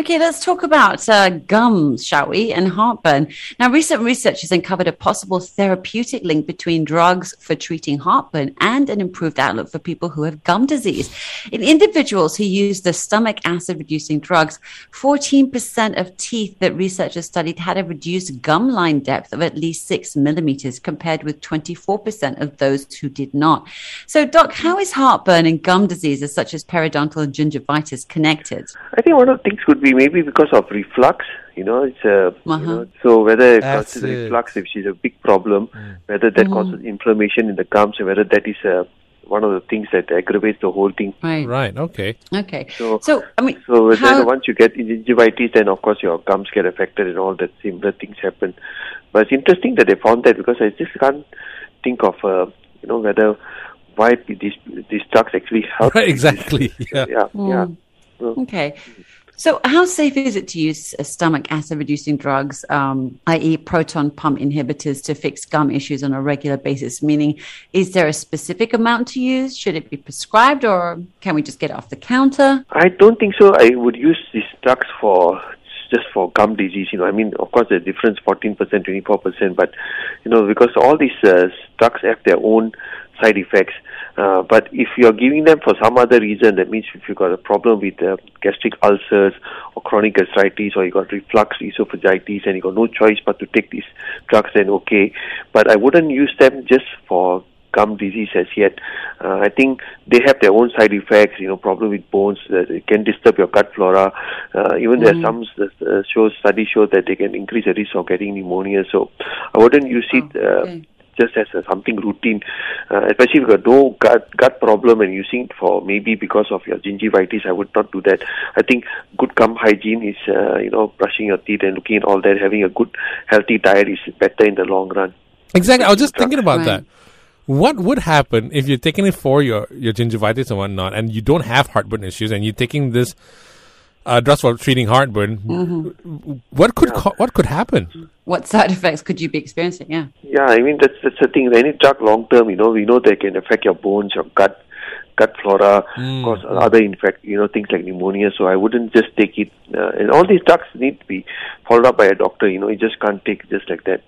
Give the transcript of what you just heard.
Okay, let's talk about uh, gums, shall we, and heartburn. Now, recent research has uncovered a possible therapeutic link between drugs for treating heartburn and an improved outlook for people who have gum disease. In individuals who use the stomach acid reducing drugs, 14% of teeth that researchers studied had a reduced gum line depth of at least six millimeters, compared with 24% of those who did not. So, Doc, how is heartburn and gum diseases such as periodontal and gingivitis connected? I think one of the things could be maybe because of reflux. You know, it's a Uh-huh. you know, so whether it That's causes it. reflux, if she's a big problem, whether that causes inflammation in the gums, and whether that is uh, one of the things that aggravates the whole thing. Right. Right. Okay. Okay. So- So, I mean, So how, then once you get gingivitis, then of course your gums get affected and all that similar things happen. But it's interesting that they found that because I just can't think of uh, you know whether why these these drugs actually help. Right. Exactly. Yeah. Yeah, yeah. Okay. So, how safe is it to use stomach acid reducing drugs, um, i.e., proton pump inhibitors, to fix gum issues on a regular basis? Meaning, is there a specific amount to use? Should it be prescribed, or can we just get it off the counter? I don't think so. I would use these drugs for just for gum disease. You know, I mean, of course, the difference fourteen percent, twenty four percent, but you know, because all these uh, drugs have their own side effects. Uh, but if you're giving them for some other reason, that means if you've got a problem with uh, gastric ulcers or chronic gastritis, or you got reflux esophagitis, and you got no choice but to take these drugs, then okay. But I wouldn't use them just for gum disease as yet. Uh, I think they have their own side effects, you know, problem with bones, that it can disturb your gut flora. Uh, even there are some uh, shows, studies show that they can increase the risk of getting pneumonia. So I wouldn't use it uh, okay. Just as a, something routine, uh, especially if you've got no gut, gut problem and using it for maybe because of your gingivitis, I would not do that. I think good gum hygiene is, uh, you know, brushing your teeth and looking at all that, having a good healthy diet is better in the long run. Exactly. I was just thinking about Right. that. What would happen if you're taking it for your, your gingivitis and whatnot, and you don't have heartburn issues, and you're taking this uh, drugs for treating heartburn? What could co- what could happen? What side effects could you be experiencing? Yeah. Yeah, I mean that's that's the thing. Any drug long term, you know, we know they can affect your bones, your gut, gut flora, cause other infect, you know, things like pneumonia. So I wouldn't just take it. Uh, and all these drugs need to be followed up by a doctor. You know, you just can't take just like that.